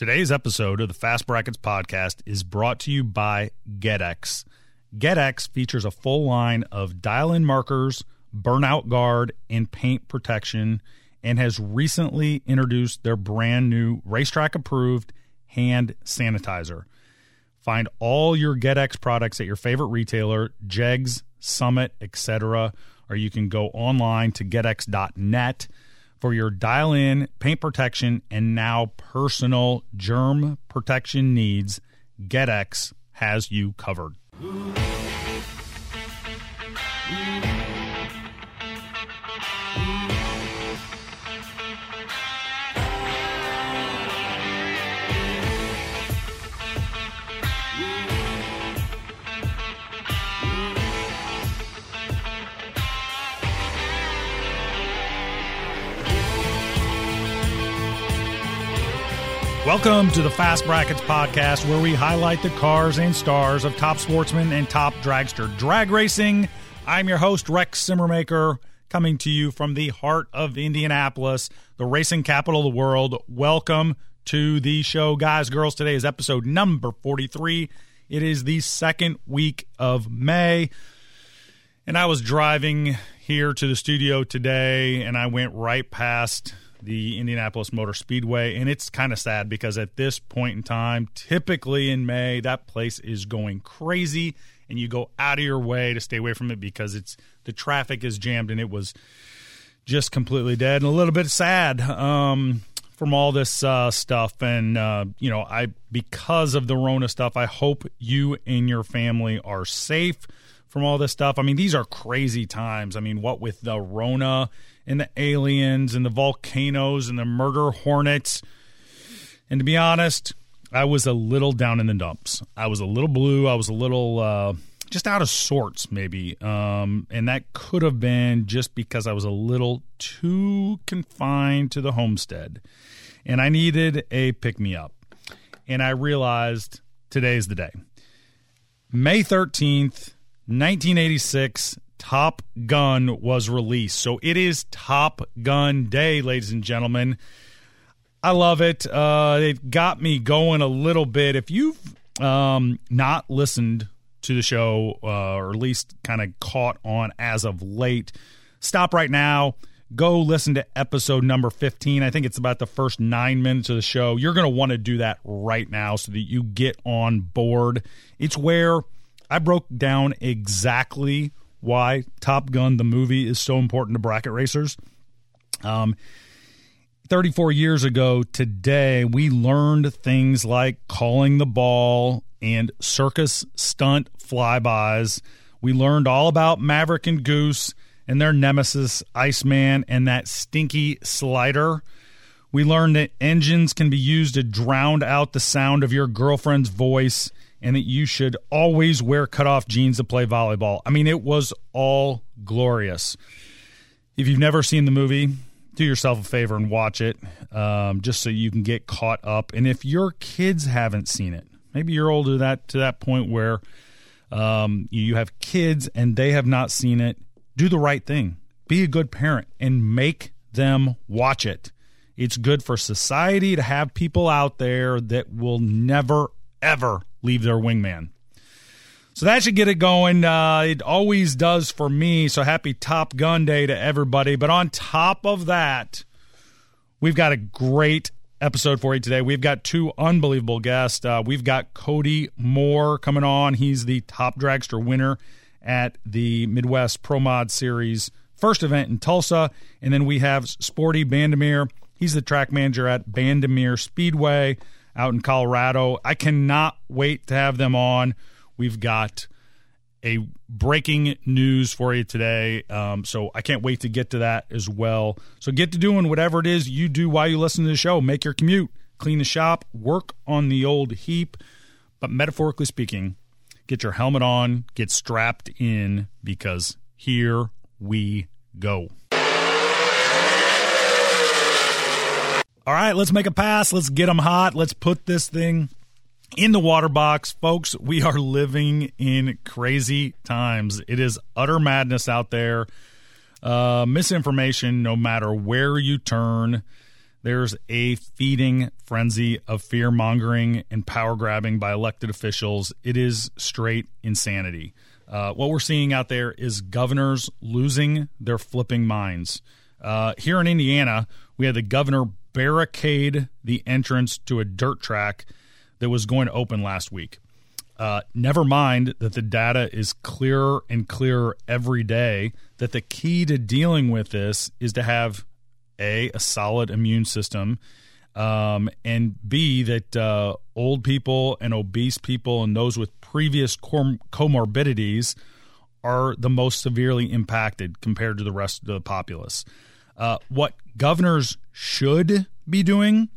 Today's episode of the Fast Brackets podcast is brought to you by GetX. GetX features a full line of dial in markers, burnout guard, and paint protection, and has recently introduced their brand new racetrack approved hand sanitizer. Find all your GetX products at your favorite retailer, Jegs, Summit, etc., or you can go online to getx.net for your dial in, paint protection, and now personal germ protection needs. GetX has you covered. Welcome to the Fast Brackets podcast, where we highlight the cars and stars of top sportsmen and top dragster drag racing. I'm your host, Rex Simmermaker, coming to you from the heart of Indianapolis, the racing capital of the world. Welcome to the show, guys, girls. Today is episode number 43. It is the second week of May. And I was driving here to the studio today, and I went right past the Indianapolis Motor Speedway. And it's kind of sad because at this point in time, typically in May, that place is going crazy and you go out of your way to stay away from it because it's the traffic is jammed and it was just completely dead and a little bit sad um, from all this uh, stuff. And, uh, you know, I, because of the Rona stuff, I hope you and your family are safe from all this stuff. I mean, these are crazy times. I mean, what with the Rona and the aliens and the volcanoes and the murder hornets. And to be honest, I was a little down in the dumps. I was a little blue. I was a little uh, just out of sorts, maybe. Um, and that could have been just because I was a little too confined to the homestead. And I needed a pick me up. And I realized today's the day. May 13th, 1986, Top Gun was released. So it is Top Gun Day, ladies and gentlemen. I love it. Uh, it got me going a little bit. If you've um, not listened to the show, uh, or at least kind of caught on as of late, stop right now. Go listen to episode number 15. I think it's about the first nine minutes of the show. You're going to want to do that right now so that you get on board. It's where I broke down exactly why Top Gun, the movie, is so important to bracket racers. Um, 34 years ago today, we learned things like calling the ball and circus stunt flybys. We learned all about Maverick and Goose and their nemesis, Iceman, and that stinky slider. We learned that engines can be used to drown out the sound of your girlfriend's voice and that you should always wear cutoff jeans to play volleyball. I mean, it was all glorious. If you've never seen the movie, do yourself a favor and watch it um, just so you can get caught up. And if your kids haven't seen it, maybe you're older that to that point where um, you have kids and they have not seen it, do the right thing. Be a good parent and make them watch it. It's good for society to have people out there that will never, ever leave their wingman. So that should get it going. Uh, it always does for me. So happy Top Gun Day to everybody. But on top of that, we've got a great episode for you today. We've got two unbelievable guests. Uh, we've got Cody Moore coming on. He's the top dragster winner at the Midwest Pro Mod Series first event in Tulsa. And then we have Sporty Bandimere. He's the track manager at Bandimere Speedway out in Colorado. I cannot wait to have them on. We've got a breaking news for you today. Um, so I can't wait to get to that as well. So get to doing whatever it is you do while you listen to the show. Make your commute, clean the shop, work on the old heap. But metaphorically speaking, get your helmet on, get strapped in because here we go. All right, let's make a pass. Let's get them hot. Let's put this thing in the water box. Folks, we are living in crazy times. It is utter madness out there. Uh, misinformation, no matter where you turn. there's a feeding frenzy of fear mongering and power grabbing by elected officials. It is straight insanity. Uh, what we're seeing out there is governors losing their flipping minds. Uh, here in Indiana, we had the governor barricade the entrance to a dirt track that was going to open last week. Uh, never mind that the data is clearer and clearer every day that the key to dealing with this is to have a a solid immune system um, and b that uh, old people and obese people and those with previous com- comorbidities are the most severely impacted compared to the rest of the populace uh, what governors should be doing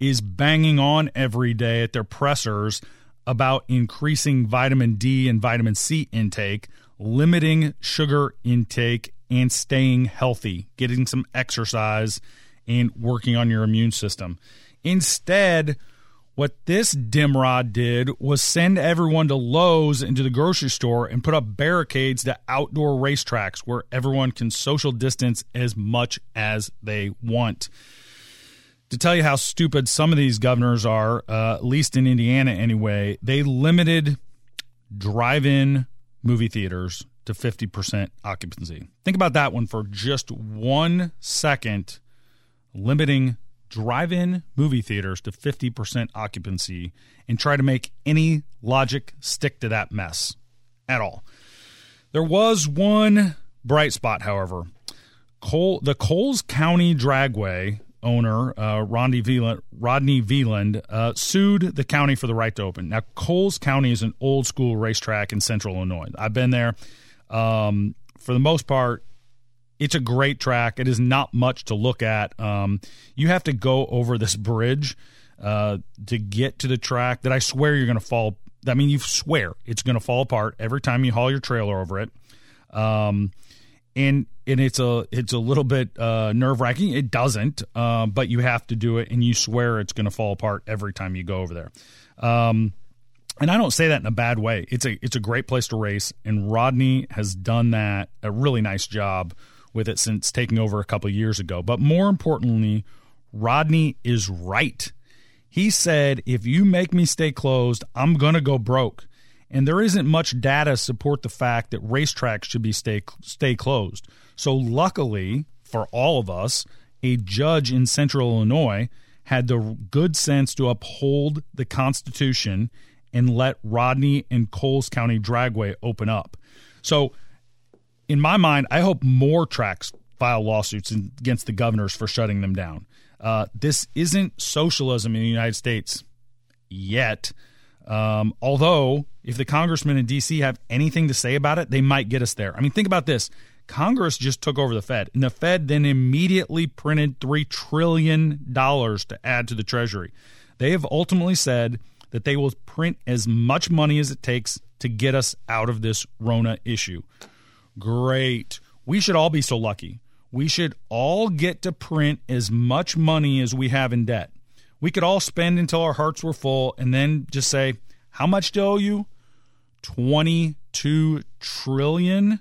is banging on every day at their pressers about increasing vitamin D and vitamin C intake, limiting sugar intake, and staying healthy, getting some exercise, and working on your immune system. Instead, what this dimrod did was send everyone to Lowe's into the grocery store and put up barricades to outdoor racetracks where everyone can social distance as much as they want to tell you how stupid some of these governors are, uh, at least in Indiana anyway, they limited drive in movie theaters to 50% occupancy. Think about that one for just one second, limiting drive in movie theaters to 50% occupancy and try to make any logic stick to that mess at all. There was one bright spot, however. Cole, the Coles County Dragway owner, uh, Rodney Veland, Rodney Veland uh, sued the county for the right to open. Now, Coles County is an old school racetrack in central Illinois. I've been there. Um, for the most part, it's a great track. It is not much to look at. Um, you have to go over this bridge uh, to get to the track that I swear you're going to fall. I mean, you swear it's going to fall apart every time you haul your trailer over it. Um, and and it's a it's a little bit uh, nerve wracking. It doesn't, uh, but you have to do it, and you swear it's going to fall apart every time you go over there. Um, and I don't say that in a bad way. It's a it's a great place to race, and Rodney has done that a really nice job with it since taking over a couple years ago. But more importantly, Rodney is right. He said, "If you make me stay closed, I'm going to go broke." and there isn't much data to support the fact that racetracks should be stay stay closed. So luckily for all of us, a judge in Central Illinois had the good sense to uphold the Constitution and let Rodney and Coles County Dragway open up. So, in my mind, I hope more tracks file lawsuits against the governors for shutting them down. Uh, this isn't socialism in the United States yet. Um, although, if the congressmen in D.C. have anything to say about it, they might get us there. I mean, think about this Congress just took over the Fed, and the Fed then immediately printed $3 trillion to add to the Treasury. They have ultimately said that they will print as much money as it takes to get us out of this Rona issue. Great. We should all be so lucky. We should all get to print as much money as we have in debt we could all spend until our hearts were full and then just say, how much do I owe you? 22 trillion.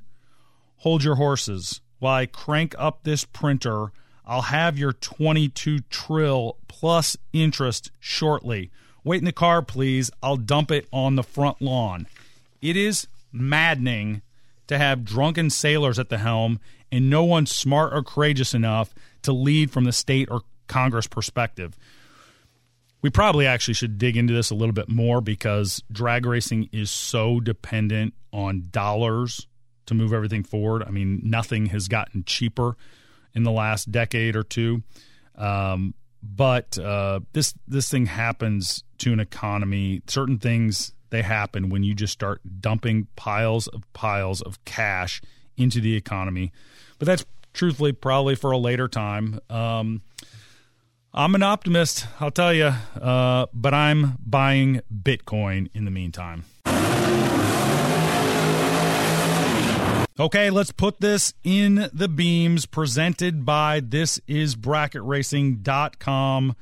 Hold your horses. While I crank up this printer, I'll have your 22 trill plus interest shortly. Wait in the car, please. I'll dump it on the front lawn. It is maddening to have drunken sailors at the helm and no one smart or courageous enough to lead from the state or Congress perspective we probably actually should dig into this a little bit more because drag racing is so dependent on dollars to move everything forward. I mean, nothing has gotten cheaper in the last decade or two. Um, but uh, this this thing happens to an economy. Certain things they happen when you just start dumping piles of piles of cash into the economy. But that's truthfully probably for a later time. Um, I'm an optimist, I'll tell you, uh, but I'm buying Bitcoin in the meantime. Okay, let's put this in the beams presented by thisisbracketracing.com.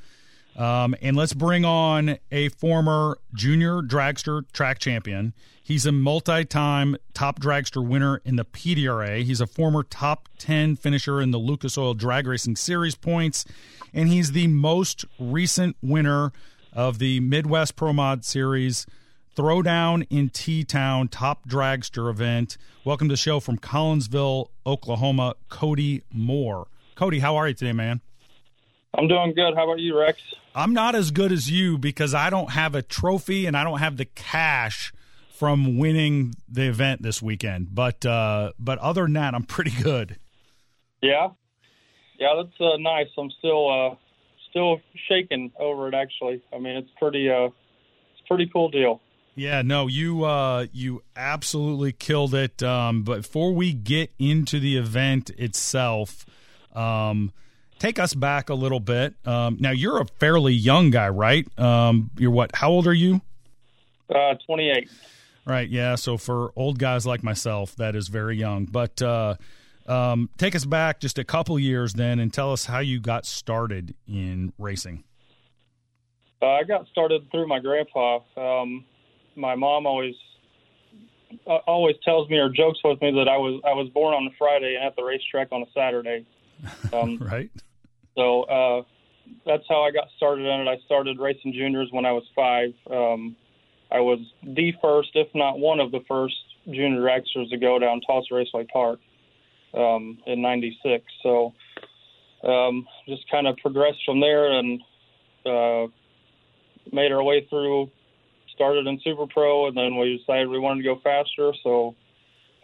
Um, and let's bring on a former junior dragster track champion. He's a multi time top dragster winner in the PDRA. He's a former top 10 finisher in the Lucas Oil Drag Racing Series points. And he's the most recent winner of the Midwest Pro Mod Series Throwdown in T Town Top Dragster event. Welcome to the show from Collinsville, Oklahoma, Cody Moore. Cody, how are you today, man? I'm doing good. How about you, Rex? I'm not as good as you because I don't have a trophy and I don't have the cash from winning the event this weekend. But uh, but other than that, I'm pretty good. Yeah, yeah, that's uh, nice. I'm still uh, still shaking over it. Actually, I mean, it's pretty uh, it's a pretty cool deal. Yeah, no, you uh, you absolutely killed it. Um, but before we get into the event itself, um, take us back a little bit. Um, now you're a fairly young guy, right? Um, you're what? How old are you? Uh, 28. Right. Yeah. So for old guys like myself, that is very young. But uh, um, take us back just a couple years then, and tell us how you got started in racing. Uh, I got started through my grandpa. Um, my mom always uh, always tells me or jokes with me that I was I was born on a Friday and at the racetrack on a Saturday. Um, right. So uh, that's how I got started in it. I started racing juniors when I was five. Um, I was the first, if not one of the first, junior dragsters to go down Tulsa Raceway Park um, in '96. So um, just kind of progressed from there and uh, made our way through. Started in Super Pro, and then we decided we wanted to go faster. So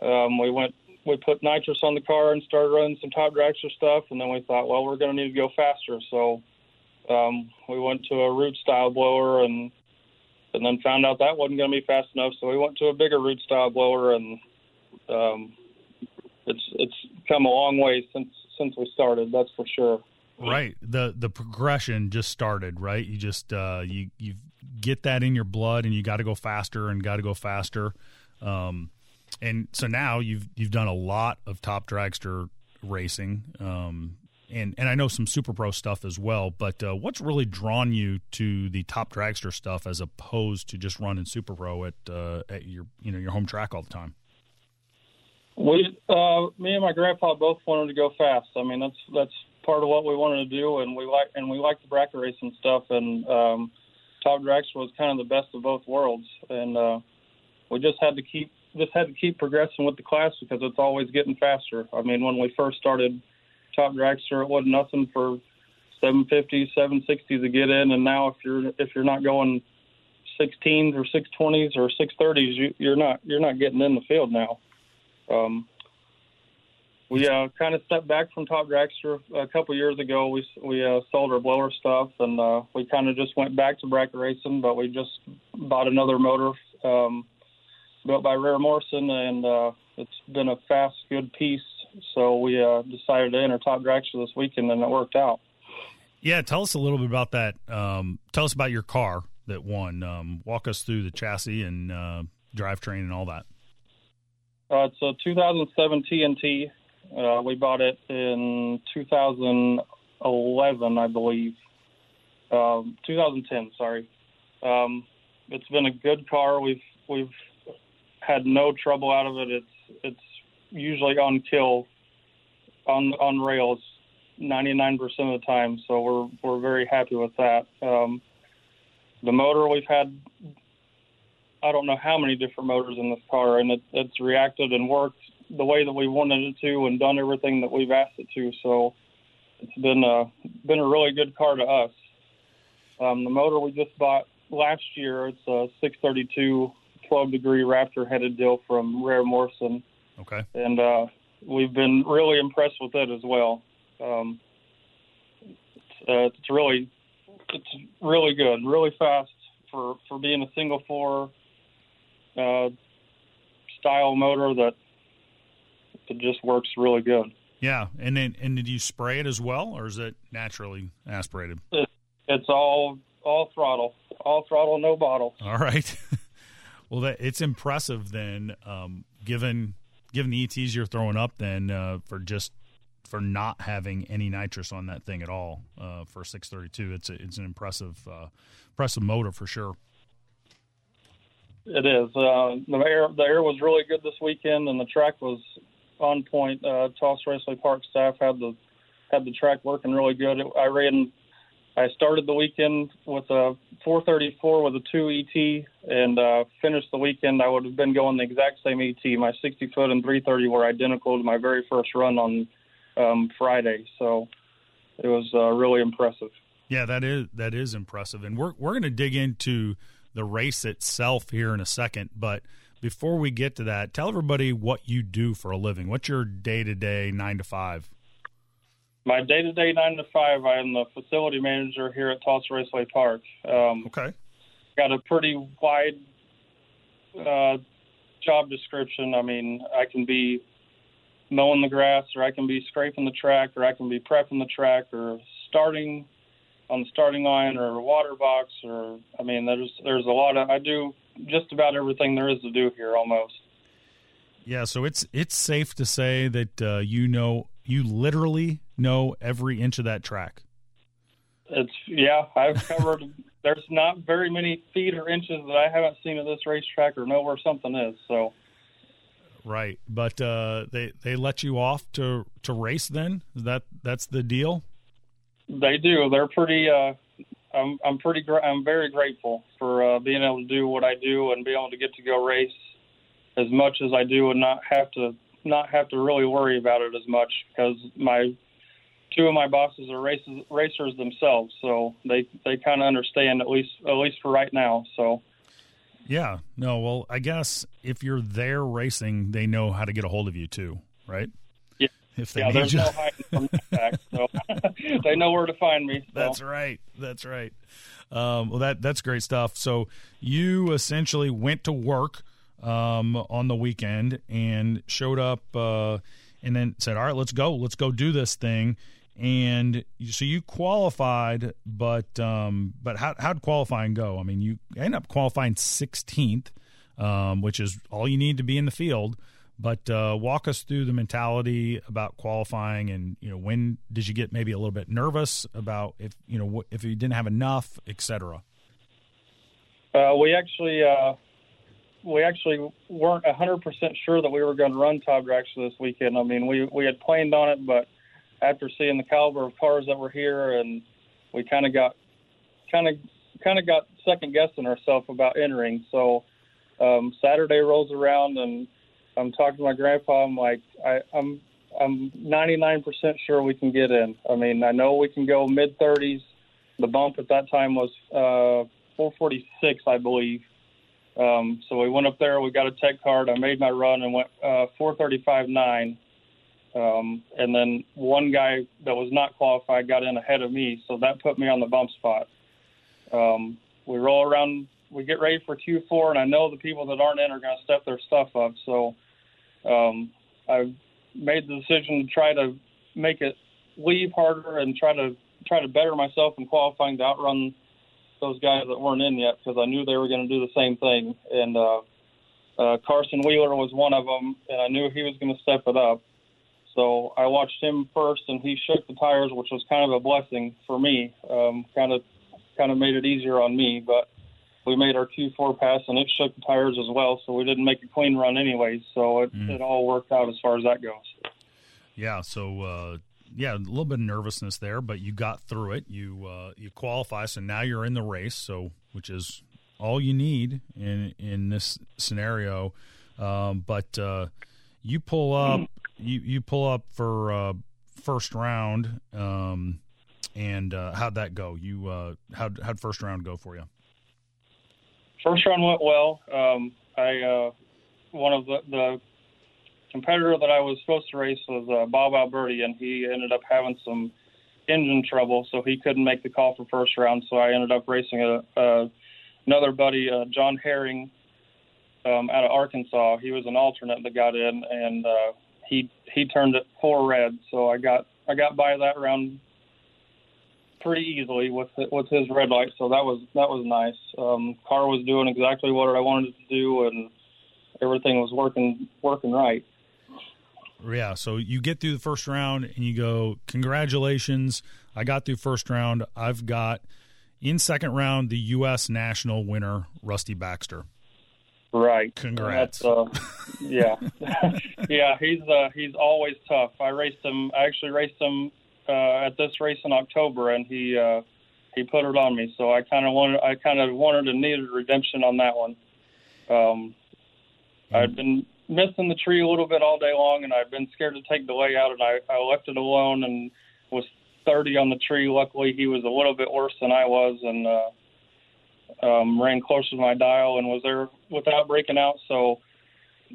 um, we went we put nitrous on the car and started running some top dragster stuff, and then we thought, well, we're going to need to go faster. So um, we went to a root style blower and and then found out that wasn't going to be fast enough. So we went to a bigger root style blower, and um, it's it's come a long way since since we started. That's for sure. Right. the The progression just started. Right. You just uh, you you get that in your blood, and you got to go faster, and got to go faster. Um, and so now you've you've done a lot of top dragster racing, um, and and I know some super pro stuff as well. But uh, what's really drawn you to the top dragster stuff as opposed to just running super pro at uh, at your you know your home track all the time? We, uh, me and my grandpa both wanted to go fast. I mean, that's that's part of what we wanted to do, and we like and we like the bracket racing stuff. And um, top dragster was kind of the best of both worlds, and uh, we just had to keep just had to keep progressing with the class because it's always getting faster. I mean, when we first started top dragster, it wasn't nothing for 750s, 760s to get in, and now if you're if you're not going 16s or 620s or 630s, you, you're not you're not getting in the field now. Um, we uh, kind of stepped back from top dragster a couple years ago. We we uh, sold our blower stuff, and uh, we kind of just went back to bracket racing, but we just bought another motor. Um, built by Rare Morrison, and uh, it's been a fast, good piece. So we uh, decided to enter Top Dragster this weekend, and it worked out. Yeah, tell us a little bit about that. Um, tell us about your car that won. Um, walk us through the chassis and uh, drivetrain and all that. Uh, it's a 2007 TNT. Uh, we bought it in 2011, I believe. Um, 2010, sorry. Um, it's been a good car. We've we've had no trouble out of it. It's it's usually on kill on on rails 99% of the time. So we're we're very happy with that. Um, the motor we've had I don't know how many different motors in this car, and it, it's reacted and worked the way that we wanted it to, and done everything that we've asked it to. So it's been a been a really good car to us. Um, the motor we just bought last year, it's a 632 12 degree Raptor headed deal from Rare Morrison. Okay. And uh, we've been really impressed with it as well. Um, it's, uh, it's really it's really good, really fast for for being a single four uh, style motor that it just works really good. Yeah, and then and did you spray it as well, or is it naturally aspirated? It, it's all all throttle, all throttle, no bottle. All right. Well, that it's impressive then, um, given given the ETs you're throwing up, then uh, for just for not having any nitrous on that thing at all uh, for 632. It's a, it's an impressive uh, impressive motor for sure. It is. Uh, the air the air was really good this weekend, and the track was on point. Uh, Tulsa Raceway Park staff had the had the track working really good. It, I ran. I started the weekend with a 434 with a 2 ET, and uh, finished the weekend. I would have been going the exact same ET. My 60 foot and 330 were identical to my very first run on um, Friday. So it was uh, really impressive. Yeah, that is that is impressive, and we're we're going to dig into the race itself here in a second. But before we get to that, tell everybody what you do for a living. What's your day to day nine to five? My day to day nine to five. I am the facility manager here at Tulsa Raceway Park. Um, okay. Got a pretty wide uh, job description. I mean, I can be mowing the grass, or I can be scraping the track, or I can be prepping the track, or starting on the starting line, or a water box, or I mean, there's there's a lot of I do just about everything there is to do here almost. Yeah, so it's it's safe to say that uh, you know you literally know every inch of that track. It's yeah, I've covered. there's not very many feet or inches that I haven't seen at this racetrack or know where something is. So Right, but uh, they they let you off to to race. Then Is that that's the deal. They do. They're pretty. Uh, I'm I'm pretty. Gra- I'm very grateful for uh, being able to do what I do and be able to get to go race as much as I do and not have to not have to really worry about it as much because my two of my bosses are races, racers themselves, so they they kind of understand at least at least for right now. So yeah. No, well, I guess if you're there racing, they know how to get a hold of you too, right? Yeah. If they yeah, there's you. no hiding from so they know where to find me. So. That's right. That's right. Um, well, that that's great stuff. So you essentially went to work um, on the weekend and showed up, uh, and then said, "All right, let's go. Let's go do this thing." and so you qualified, but um, but how how'd qualifying go? I mean, you end up qualifying 16th, um, which is all you need to be in the field. But uh, walk us through the mentality about qualifying, and you know, when did you get maybe a little bit nervous about if you know if you didn't have enough, etc. Uh, we actually uh, we actually weren't a 100% sure that we were going to run Top Dragster this weekend. I mean, we we had planned on it, but after seeing the caliber of cars that were here, and we kind of got kind of kind of got second guessing ourselves about entering. So um, Saturday rolls around, and I'm talking to my grandpa. I'm like, I, I'm I'm 99% sure we can get in. I mean, I know we can go mid 30s. The bump at that time was uh, 446, I believe. Um, so we went up there. We got a tech card. I made my run and went uh, 435.9. Um, and then one guy that was not qualified got in ahead of me, so that put me on the bump spot. Um, we roll around, we get ready for Q4, and I know the people that aren't in are going to step their stuff up. So um, I made the decision to try to make it leave harder and try to try to better myself in qualifying to outrun those guys that weren't in yet because I knew they were going to do the same thing. And uh, uh, Carson Wheeler was one of them, and I knew he was going to step it up. So I watched him first, and he shook the tires, which was kind of a blessing for me. Um, kind of, kind of made it easier on me. But we made our Q4 pass, and it shook the tires as well. So we didn't make a clean run, anyways. So it, mm. it all worked out as far as that goes. Yeah. So uh, yeah, a little bit of nervousness there, but you got through it. You uh, you qualify, so now you're in the race. So which is all you need in in this scenario. Um, but uh, you pull up you you pull up for uh, first round, um, and uh, how'd that go? You uh, how'd how'd first round go for you? First round went well. Um, I uh, one of the, the competitor that I was supposed to race was uh, Bob Alberti, and he ended up having some engine trouble, so he couldn't make the call for first round. So I ended up racing a, a another buddy, uh, John Herring, um, out of Arkansas. He was an alternate that got in, and uh, he he turned it four red, so I got I got by that round pretty easily with with his red light. So that was that was nice. Um, car was doing exactly what I wanted it to do, and everything was working working right. Yeah, so you get through the first round and you go, "Congratulations, I got through first round. I've got in second round the U.S. national winner, Rusty Baxter." Right. Congrats. Uh, yeah, yeah. He's uh, he's always tough. I raced him. I actually raced him uh, at this race in October, and he uh, he put it on me. So I kind of wanted I kind of wanted and needed redemption on that one. Um, I'd been missing the tree a little bit all day long, and I've been scared to take the layout, and I, I left it alone and was 30 on the tree. Luckily, he was a little bit worse than I was, and uh, um, ran close to my dial and was there without breaking out. So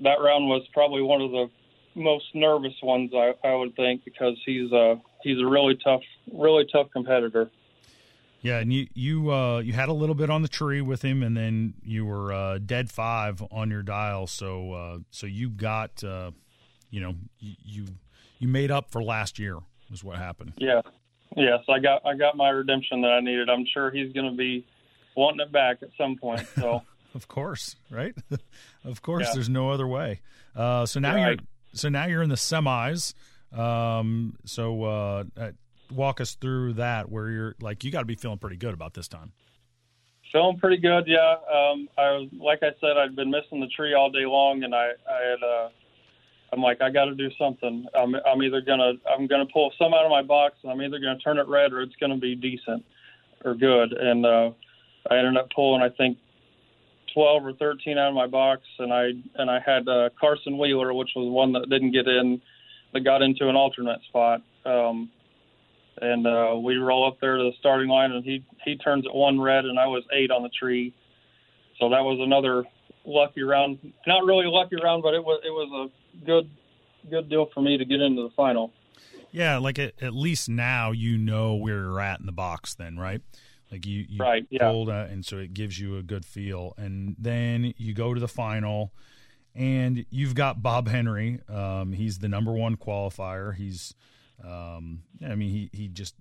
that round was probably one of the most nervous ones I, I would think because he's a he's a really tough, really tough competitor. Yeah, and you you uh, you had a little bit on the tree with him, and then you were uh, dead five on your dial. So uh, so you got uh, you know you you made up for last year is what happened. Yeah, yes, I got I got my redemption that I needed. I'm sure he's going to be wanting it back at some point. So of course, right? of course, Yeah. there's no other way. Uh, so now Right. you're so now you're in the semis. Um, so uh, walk us through that where you're like you got to be feeling pretty good about this time. Feeling pretty good, yeah. Um, I like I said, I'd been missing the tree all day long, and I, I had, uh, I'm like, I got to do something. I'm, I'm either gonna, I'm gonna pull some out of my box, and I'm either gonna turn it red or it's gonna be decent or good. And uh, I ended up pulling, I think, 12 or 13 out of my box, and I, and I had uh, Carson Wheeler, which was one that didn't get in, that got into an alternate spot. Um, and uh, we roll up there to the starting line, and he he turns it one red, and I was eight on the tree, so that was another lucky round. Not really a lucky round, but it was it was a good good deal for me to get into the final. Yeah, like at, at least now you know where you're at in the box, then, right? Like you, you Right, yeah. pulled, uh, and so it gives you a good feel. And then you go to the final, and you've got Bob Henry. Um, he's the number one qualifier. He's, um, I mean, he he just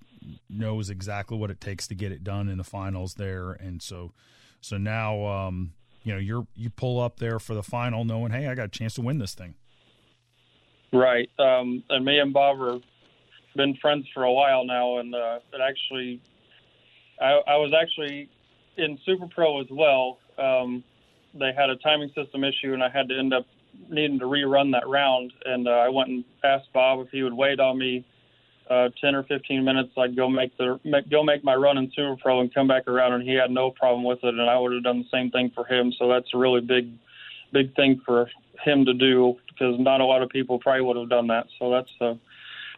knows exactly what it takes to get it done in the finals there. And so, so now, um, you know, you're you pull up there for the final, knowing, hey, I got a chance to win this thing. Right, um, and me and Bob are been friends for a while now, and uh, it actually, I, I was actually in Super Pro as well. Um, they had a timing system issue, and I had to end up needing to rerun that round. And uh, I went and asked Bob if he would wait on me uh, ten or fifteen minutes. I'd go make the make, go make my run in Super Pro and come back around, and he had no problem with it, and I would have done the same thing for him. So that's a really big, big thing for him to do because not a lot of people probably would have done that. So that's uh,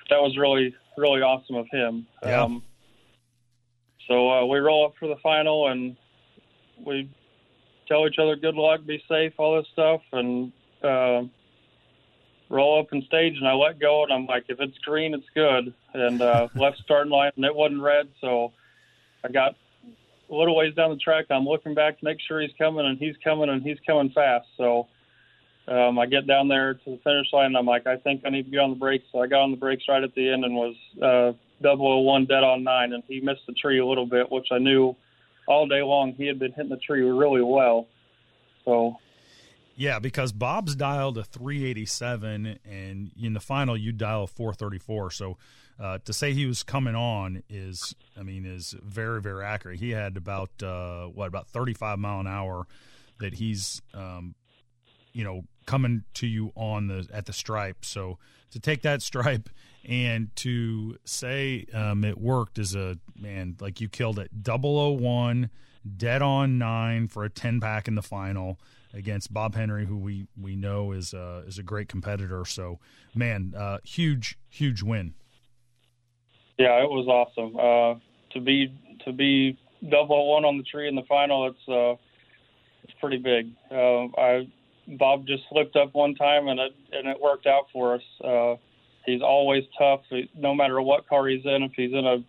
that was really really awesome of him. Yeah. Um, so uh, we roll up for the final and we tell each other good luck, be safe, all this stuff, and uh, roll up and stage. And I let go, and I'm like, if it's green, it's good. And uh, left starting line, and it wasn't red, so I got a little ways down the track. I'm looking back to make sure he's coming, and he's coming, and he's coming fast. So um, I get down there to the finish line, and I'm like, I think I need to get on the brakes. So I got on the brakes right at the end and was uh, 001 dead on nine, and he missed the tree a little bit, which I knew all day long he had been hitting the tree really well. So Yeah, because Bob's dialed a 387, and in the final you dial a 434. So uh, to say he was coming on is, I mean, is very very accurate. He had about uh, what about 35 mile an hour that he's, um, you know, coming to you on the at the stripe. So to take that stripe and to say um, it worked is a man like you killed it. 001, dead on nine for a 10 pack in the final against Bob Henry, who we we know is uh, is a great competitor. So man, uh, huge huge win. yeah, it was awesome uh, to be to be 001 on the tree in the final. It's uh, it's pretty big. Uh, I Bob just slipped up one time, and it and it worked out for us. Uh, he's always tough, no matter what car he's in. If he's in a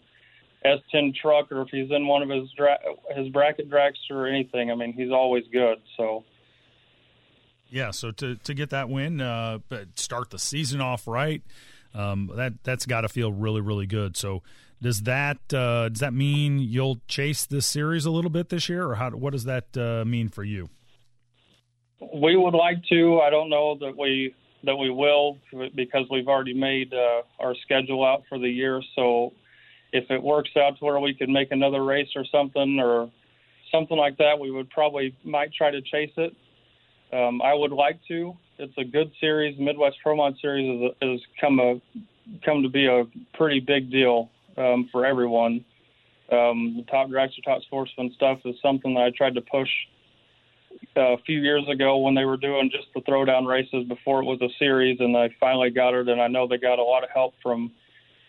S10 truck or if he's in one of his dra- his bracket dragster or anything, I mean, he's always good. So Yeah, so to to get that win, uh, start the season off right, um, that that's got to feel really really good. So does that uh, does that mean you'll chase this series a little bit this year, or how? What does that uh, mean for you? we would like to. I don't know that we that we will because we've already made uh, our schedule out for the year. So if it works out to where we could make another race or something or something like that, we would probably might try to chase it. Um, I would like to. It's a good series. Midwest Pro Mod Series has come a come to be a pretty big deal um, for everyone. Um, the top dragster, top sportsman stuff is something that I tried to push uh, a few years ago when they were doing just the throwdown races before it was a series, and I finally got it. And I know they got a lot of help from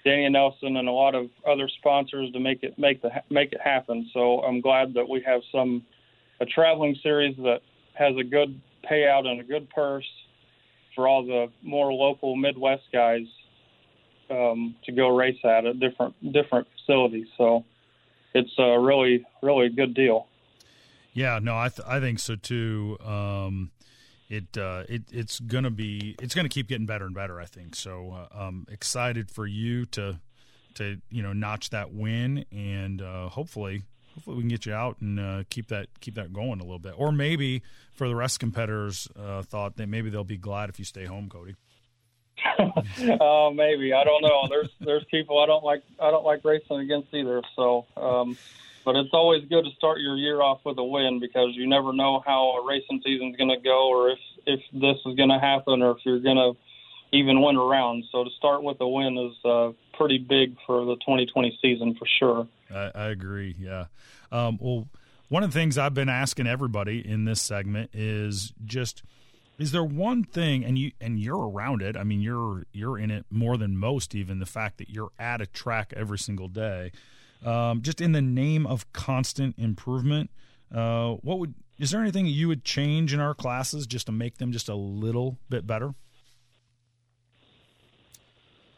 Danny Nelson and a lot of other sponsors to make it make the make it happen. So I'm glad that we have some a traveling series that has a good payout and a good purse for all the more local Midwest guys um, to go race at at different different facilities. So it's a really really good deal. Yeah, no, I th- I think so too. Um, it uh, it it's gonna be it's gonna keep getting better and better. I think so. Uh, I'm excited for you to to you know notch that win and uh, hopefully hopefully we can get you out and uh, keep that keep that going a little bit. Or maybe for the rest competitors, uh, thought that maybe they'll be glad if you stay home, Cody. uh, maybe I don't know. There's there's people I don't like I don't like racing against either. So, um, but it's always good to start your year off with a win because you never know how a racing season's going to go or if if this is going to happen or if you're going to even win a round. So to start with a win is uh, pretty big for the 2020 season for sure. I, I agree. Yeah. Um, well, one of the things I've been asking everybody in this segment is just is there one thing and you and you're around it i mean you're you're in it more than most even the fact that you're at a track every single day um, just in the name of constant improvement uh, what would is there anything you would change in our classes just to make them just a little bit better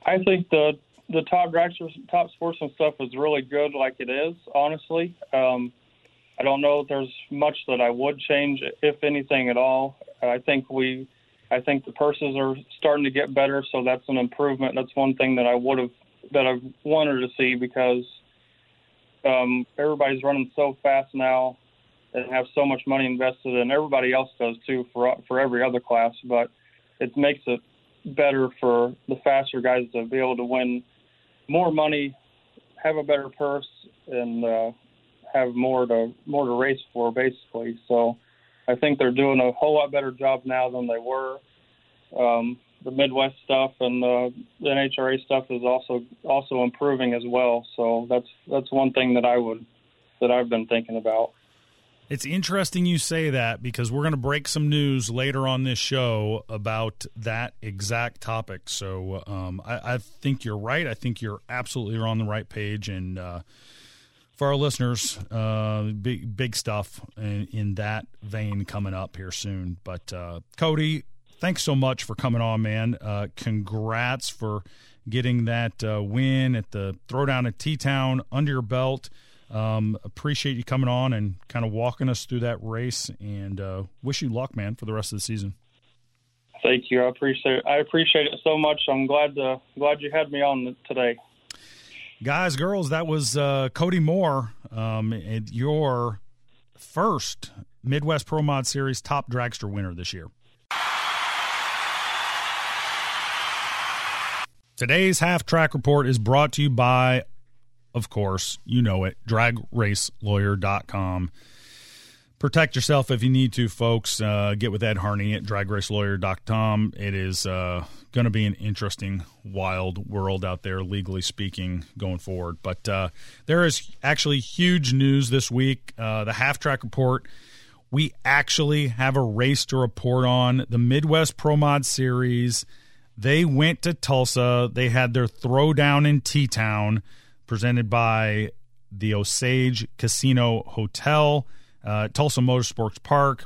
i think the the top dragster top sportsman stuff is really good like it is honestly um, I don't know if there's much that I would change, if anything at all. I think we, I think the purses are starting to get better, so that's an improvement. That's one thing that I would have that I've wanted to see because um, everybody's running so fast now and have so much money invested, and everybody else does too for for every other class. But it makes it better for the faster guys to be able to win more money, have a better purse, and uh, have more to more to race for, basically. So I think they're doing a whole lot better job now than they were. Um, the Midwest stuff and the, the NHRA stuff is also also improving as well. So that's that's one thing that I would that I've been thinking about. It's interesting you say that because we're going to break some news later on this show about that exact topic. So um, I, I, think you're right. I think you're absolutely on the right page, and uh, for our listeners, uh, big big stuff in, in, that vein coming up here soon. But uh, Cody, thanks so much for coming on, man. Uh, congrats for getting that uh, win at the throwdown at T Town under your belt. Um, appreciate you coming on and kind of walking us through that race, and uh, wish you luck, man, for the rest of the season. Thank you. I appreciate it. I appreciate it so much. I'm glad to, glad you had me on today guys, girls, that was uh, Cody Moore, um, your first Midwest Pro Mod Series top dragster winner this year. Today's half track report is brought to you by, of course, you know it, dragracelawyer.com. Protect yourself if you need to, folks. Uh, get with Ed Harney at dragracelawyer.com. It is uh, going to be an interesting, wild world out there, legally speaking, going forward. But uh, there is actually huge news this week. Uh, the half track report. We actually have a race to report on the Midwest Pro Mod Series. They went to Tulsa. They had their throwdown in T Town, presented by the Osage Casino Hotel, uh, Tulsa Motorsports Park.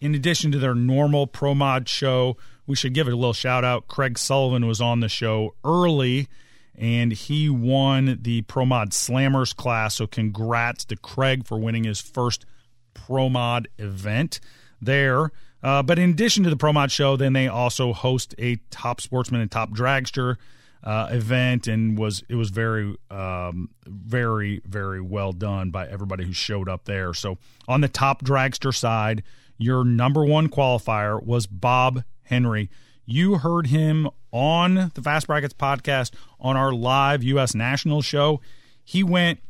In addition to their normal Pro Mod show, we should give it a little shout out. Craig Sullivan was on the show early and he won the Pro Mod Slammers class. So congrats to Craig for winning his first Pro Mod event there. Uh, but in addition to the Pro Mod show, then they also host a top sportsman and top dragster uh, event, and was it was very, um, very, very well done by everybody who showed up there. So on the top dragster side, your number one qualifier was Bob Henry. You heard him on the Fast Brackets podcast on our live U.S. National show. He went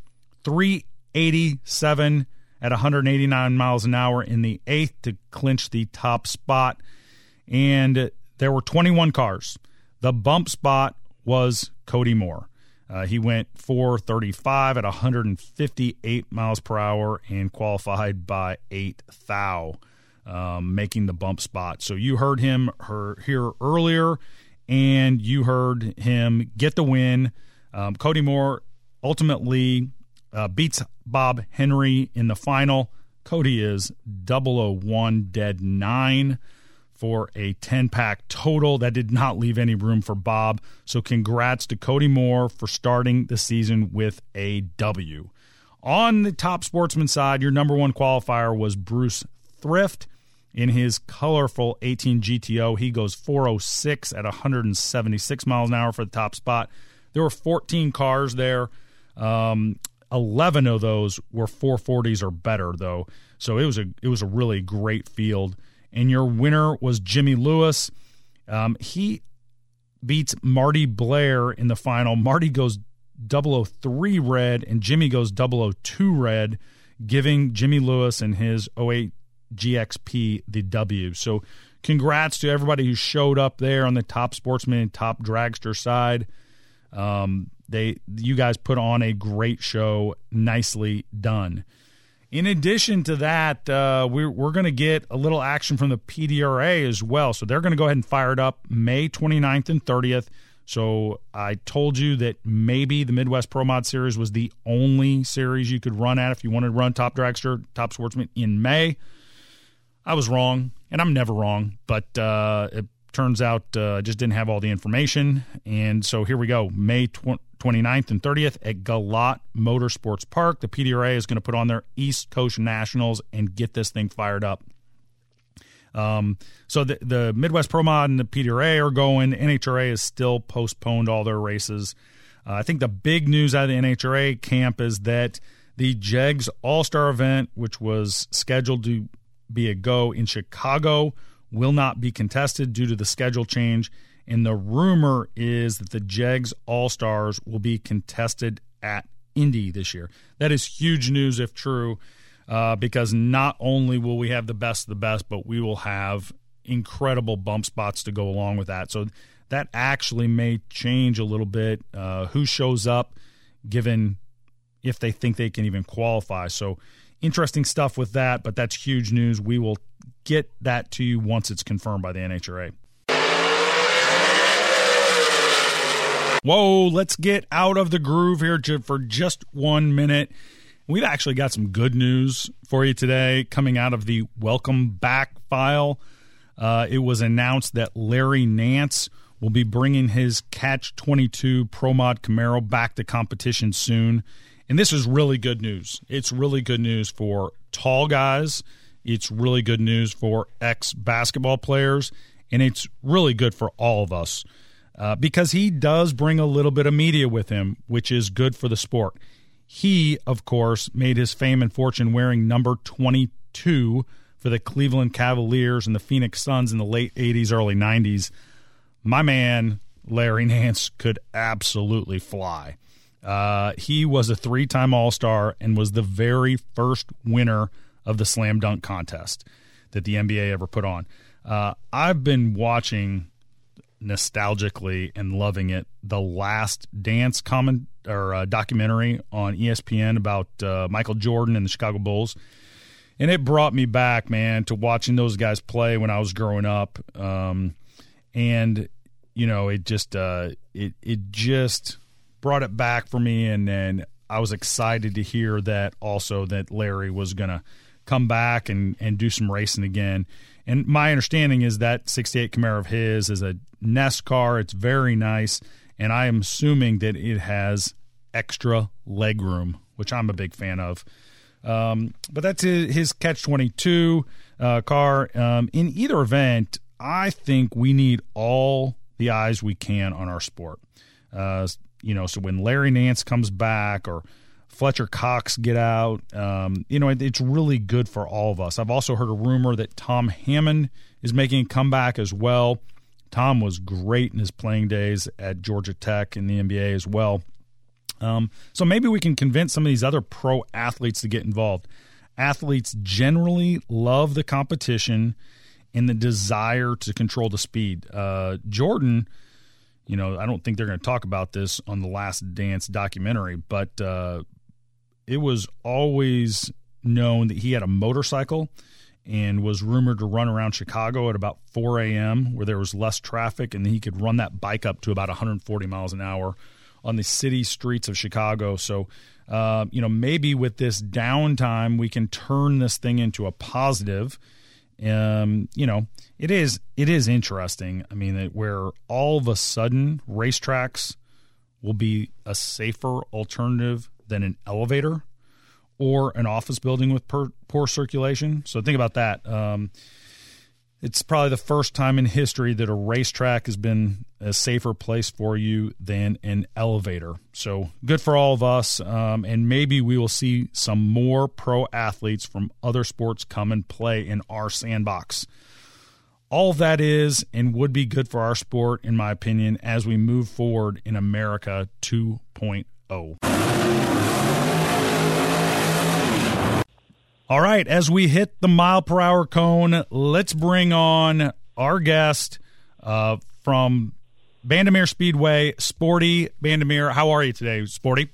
387 at 189 miles an hour in the eighth to clinch the top spot. And there were 21 cars. The bump spot was Cody Moore. Uh, he went 435 at 158 miles per hour and qualified by eight thou, um, making the bump spot. So you heard him her, here earlier, and you heard him get the win. Um, Cody Moore ultimately uh, beats Bob Henry in the final. Cody is 001 dead nine for a 10 pack total. That did not leave any room for Bob. So, congrats to Cody Moore for starting the season with a W. On the top sportsman side, your number one qualifier was Bruce Thrift. In his colorful 18 GTO, he goes 406 at 176 miles an hour for the top spot. There were 14 cars there. Um, 11 of those were 440s or better, though. So it was a it was a really great field and your winner was Jimmy Lewis. Um, he beats Marty Blair in the final. Marty goes 003 red, and Jimmy goes 002 red, giving Jimmy Lewis and his 08 GXP the W. So, congrats to everybody who showed up there on the top sportsman, top dragster side. Um, they, you guys put on a great show. Nicely done. In addition to that, uh, we're, we're going to get a little action from the PDRA as well. So they're going to go ahead and fire it up May 29th and 30th. So I told you that maybe the Midwest Pro Mod Series was the only series you could run at if you wanted to run Top Dragster, Top Sportsman in May. I was wrong, and I'm never wrong, but uh, it turns out uh, just didn't have all the information. And so here we go May 29th and 30th at GALOT Motorsports Park. The PDRA is going to put on their East Coast Nationals and get this thing fired up. Um, so the, the Midwest Pro Mod and the PDRA are going. NHRA has still postponed all their races. Uh, I think the big news out of the NHRA camp is that the JEGS All Star event, which was scheduled to be a go in Chicago, will not be contested due to the schedule change and the rumor is that the JEGS All Stars will be contested at Indy this year. That is huge news if true, uh, because not only will we have the best of the best, but we will have incredible bump spots to go along with that. So that actually may change a little bit uh, who shows up, given if they think they can even qualify. So interesting stuff with that, but that's huge news. We will get that to you once it's confirmed by the NHRA. Whoa, let's get out of the groove here for just one minute. We've actually got some good news for you today coming out of the welcome back file. Uh, it was announced that Larry Nance will be bringing his Catch 22 Pro Mod Camaro back to competition soon. And this is really good news. It's really good news for tall guys. It's really good news for ex basketball players. And it's really good for all of us uh, because he does bring a little bit of media with him, which is good for the sport. He, of course, made his fame and fortune wearing number 22 for the Cleveland Cavaliers and the Phoenix Suns in the late 80s, early 90s. My man, Larry Nance, could absolutely fly. Uh, he was a three time All Star and was the very first winner of the slam dunk contest that the NBA ever put on. Uh, I've been watching nostalgically and loving it. The Last Dance comment or uh, documentary on ESPN about uh, Michael Jordan and the Chicago Bulls, and it brought me back, man, to watching those guys play when I was growing up. Um, and you know, it just uh, it it just brought it back for me, and then I was excited to hear that also that Larry was gonna come back and and do some racing again. And my understanding is that 68 Camaro of his is a Nest car. It's very nice, and I am assuming that it has extra leg room, which I'm a big fan of. Um, but that's his, his Catch 22 uh, car. Um, in either event, I think we need all the eyes we can on our sport. Uh, you know, so when Larry Nance comes back or Fletcher Cox get out, um, you know, it, it's really good for all of us. I've also heard a rumor that Tom Hammonds is making a comeback as well. Tom was great in his playing days at Georgia Tech in the NBA as well. Um, so maybe we can convince some of these other pro athletes to get involved. Athletes generally love the competition and the desire to control the speed. Uh, Jordan, you know, I don't think they're going to talk about this on the Last Dance documentary, but uh, it was always known that he had a motorcycle and was rumored to run around Chicago at about 4 a.m., where there was less traffic, and he could run that bike up to about 140 miles an hour on the city streets of Chicago. So, uh, you know, maybe with this downtime, we can turn this thing into a positive. Um, you know, it is it is interesting. I mean, that where all of a sudden racetracks will be a safer alternative than an elevator or an office building with per, poor circulation. So think about that. Um, it's probably the first time in history that a racetrack has been a safer place for you than an elevator. So good for all of us. Um, and maybe we will see some more pro athletes from other sports come and play in our sandbox. All that is and would be good for our sport, in my opinion, as we move forward in America 2.0. All right, as we hit the mile per hour cone, let's bring on our guest uh, from Bandimere Speedway, Sporty Bandimere. How are you today, Sporty?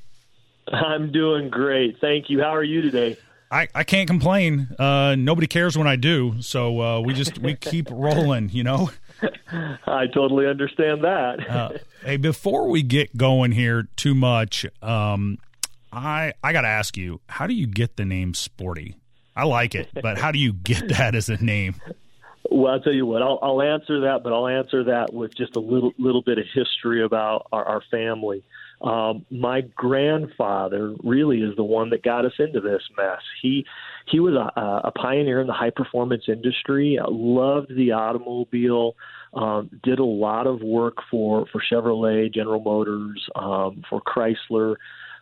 I'm doing great. Thank you. How are you today? I, I can't complain. Uh, nobody cares when I do, so uh, we just we keep rolling, you know. I totally understand that. uh, hey, before we get going here too much, um, I I got to ask you, how do you get the name Sporty? I like it, but how do you get that as a name? Well, I'll tell you what. I'll, I'll answer that, but I'll answer that with just a little little bit of history about our, our family. Um, my grandfather really is the one that got us into this mess. He he was a, a pioneer in the high performance industry. Loved the automobile. Um, did a lot of work for for Chevrolet, General Motors, um, for Chrysler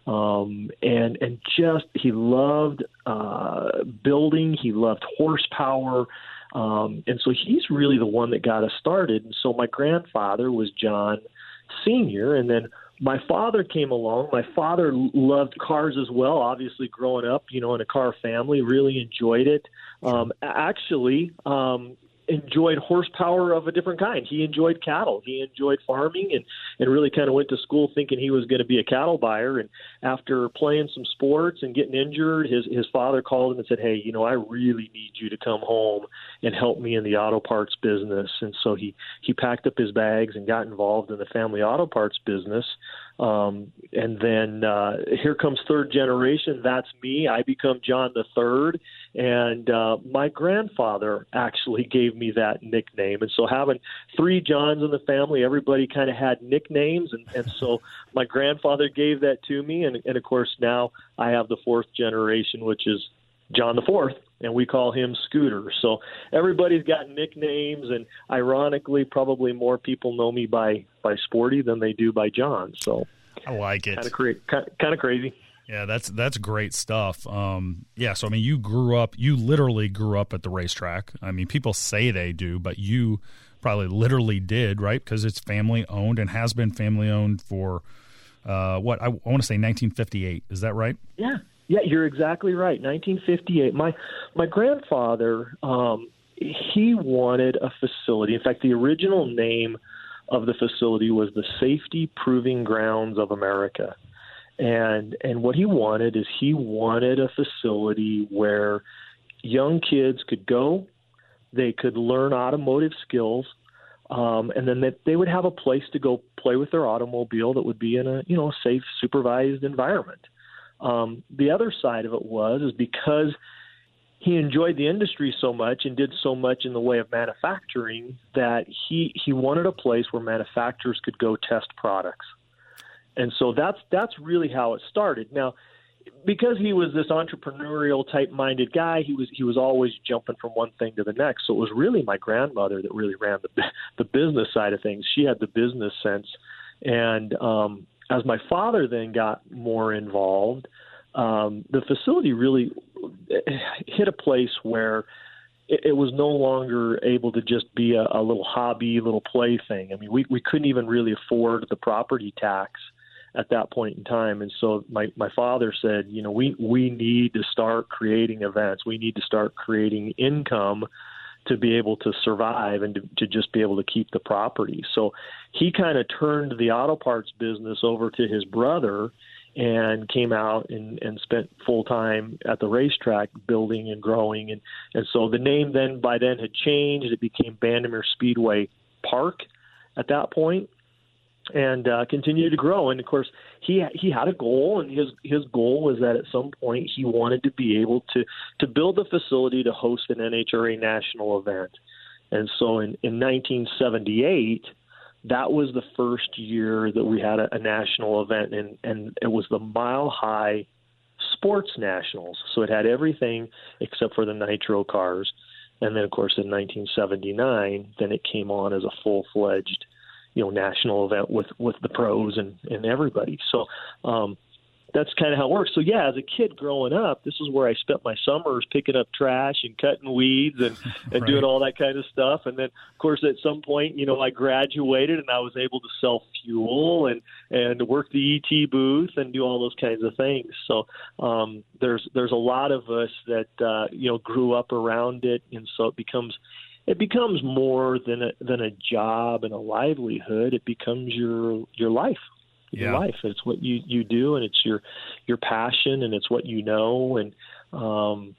um, and and just he loved uh, building. He loved horsepower. Um, and so he's really the one that got us started. And so my grandfather was John Senior, and then my father came along. My father loved cars as well. Obviously, growing up, you know, in a car family, really enjoyed it. Um, actually, um, enjoyed horsepower of a different kind. He enjoyed cattle. He enjoyed farming and and really kind of went to school thinking he was going to be a cattle buyer and after playing some sports and getting injured, his his father called him and said, "Hey, you know, I really need you to come home and help me in the auto parts business." And so he he packed up his bags and got involved in the family auto parts business. Um, and then uh, here comes third generation. That's me. I become John the third, and uh, my grandfather actually gave me that nickname. And so having three Johns in the family, everybody kind of had nicknames, and, and so my grandfather gave that to me, and, and of course now I have the fourth generation, which is John the fourth, and we call him Scooter. So everybody's got nicknames, and ironically, probably more people know me by by Sporty than they do by John. So I like it. Kind of cra- kind of crazy. Yeah, that's that's great stuff. Um, yeah, so I mean, you grew up, you literally grew up at the racetrack. I mean, people say they do, but you probably literally did, right? Because it's family owned and has been family owned for uh, what I, I want to say 1958. Is that right? Yeah, yeah, you're exactly right. 1958. My my grandfather, um, he wanted a facility. In fact, the original name of the facility was the Safety Proving Grounds of America. And and what he wanted is he wanted a facility where young kids could go, they could learn automotive skills, um, and then that they would have a place to go play with their automobile that would be in a you know safe, supervised environment. Um, the other side of it was is because he enjoyed the industry so much and did so much in the way of manufacturing that he he wanted a place where manufacturers could go test products. And so that's that's really how it started. Now, because he was this entrepreneurial type minded guy, he was he was always jumping from one thing to the next. So it was really my grandmother that really ran the the business side of things. She had the business sense, and um, as my father then got more involved, um, the facility really hit a place where it, it was no longer able to just be a, a little hobby, little play thing. I mean, we we couldn't even really afford the property tax at that point in time. And so my, my father said, you know, we, we need to start creating events. We need to start creating income to be able to survive and to, to just be able to keep the property. So he kind of turned the auto parts business over to his brother and came out and, and spent full time at the racetrack building and growing and, and so the name then by then had changed. It became Bandimere Speedway Park at that point and uh, continue to grow. And of course, he he had a goal, and his his goal was that at some point he wanted to be able to to build a facility to host an NHRA national event. And so in in 1978, that was the first year that we had a, a national event, and and it was the Mile High Sports Nationals. So it had everything except for the nitro cars. And then, of course, in 1979, then it came on as a full fledged you know national event with with the pros and and everybody. So um, that's kind of how it works. So yeah, as a kid growing up, this is where I spent my summers picking up trash and cutting weeds and and right. doing all that kind of stuff. And then of course at some point, you know, I graduated and I was able to sell fuel and and work the ET booth and do all those kinds of things. So um, there's there's a lot of us that uh, you know grew up around it, and so it becomes it becomes more than a, than a job and a livelihood. It becomes your your life. Your yeah. life. It's what you you do, and it's your your passion, and it's what you know, and um,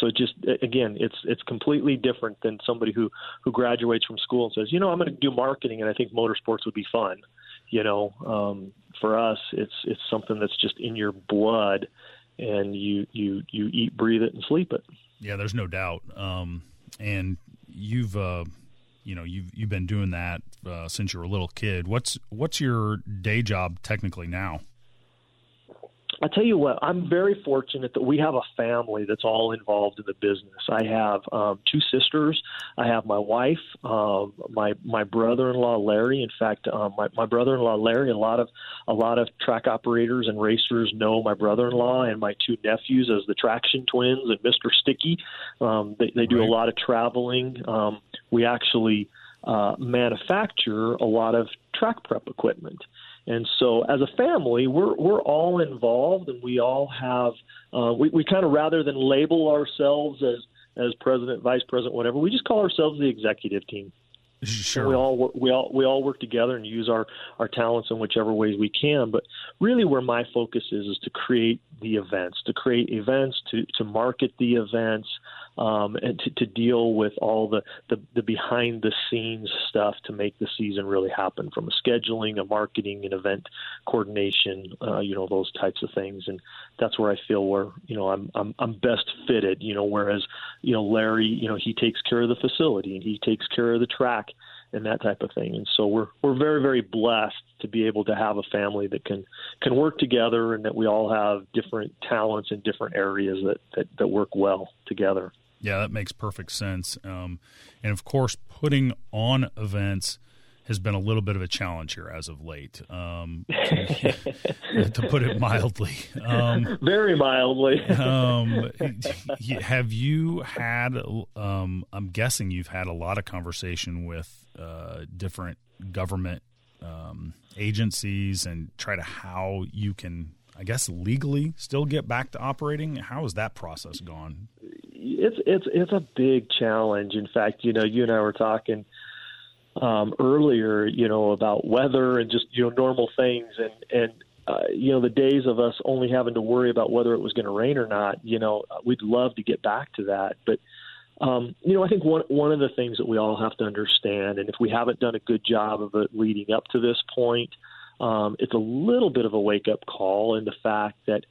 so just again, it's it's completely different than somebody who who graduates from school and says, you know, I'm going to do marketing, and I think motorsports would be fun. You know, um, for us, it's it's something that's just in your blood, and you you you eat, breathe it, and sleep it. Yeah, there's no doubt. Um, and you've uh, you know you've you've been doing that uh, since you were a little kid. What's what's your day job technically now? I tell you what, I'm very fortunate that we have a family that's all involved in the business. I have um, two sisters. I have my wife, um, my my brother-in-law Larry. In fact, um, my my brother-in-law Larry. A lot of a lot of track operators and racers know my brother-in-law and my two nephews as the Traction Twins and Mister Sticky. Um, they, they do right. a lot of traveling. Um, we actually uh, manufacture a lot of track prep equipment. And so, as a family, we're we're all involved, and we all have uh, we we kind of rather than label ourselves as as president, vice president, whatever, we just call ourselves the executive team. Sure. we all we all we all work together and use our our talents in whichever ways we can. But really, where my focus is is to create the events, to create events, to to market the events, um, and to, to deal with all the, the, the behind the scenes stuff to make the season really happen from a scheduling, a marketing, an event coordination, uh, you know, those types of things. And that's where I feel where, you know, I'm, I'm, I'm best fitted, you know, whereas, you know, Larry, you know, he takes care of the facility and he takes care of the track and that type of thing. And so we're we're very very blessed to be able to have a family that can can work together and that we all have different talents in different areas that that, that work well together. Yeah, that makes perfect sense. Um, and of course, putting on events has been a little bit of a challenge here as of late, um, to, to, put it mildly. Um, Very mildly. Um, have you had? Um, I'm guessing you've had a lot of conversation with uh, different government um, agencies and try to how you can I guess legally still get back to operating? How has that process gone? It's it's it's a big challenge. In fact, you know, you and I were talking um, earlier, you know, about weather and just you know normal things, and and uh, you know the days of us only having to worry about whether it was going to rain or not. You know, we'd love to get back to that, but. Um, you know, I think one one of the things that we all have to understand, and if we haven't done a good job of it leading up to this point, um, it's a little bit of a wake up call in the fact that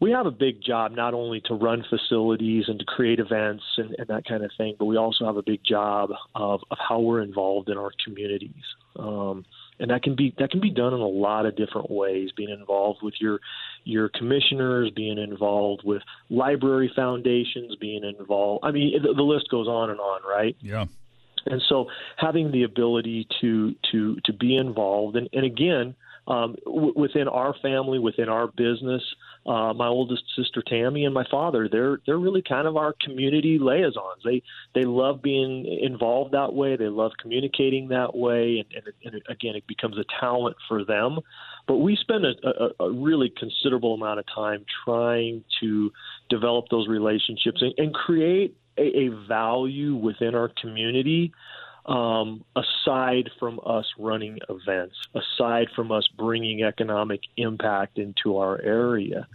we have a big job not only to run facilities and to create events and, and, that kind of thing, but we also have a big job of, of how we're involved in our communities. Um, and that can be that can be done in a lot of different ways. Being involved with your your commissioners, being involved with library foundations, being involved. I mean, the, the list goes on and on, right? Yeah. And so, having the ability to to to be involved, and, and again, um, w- within our family, within our business, uh, my oldest sister Tammy and my father, they're they're really kind of our community liaisons. They they love being involved that way. They love communicating that way, and, and, and again, it becomes a talent for them. But we spend a, a, a really considerable amount of time trying to develop those relationships and, and create a, a value within our community um, aside from us running events, aside from us bringing economic impact into our area.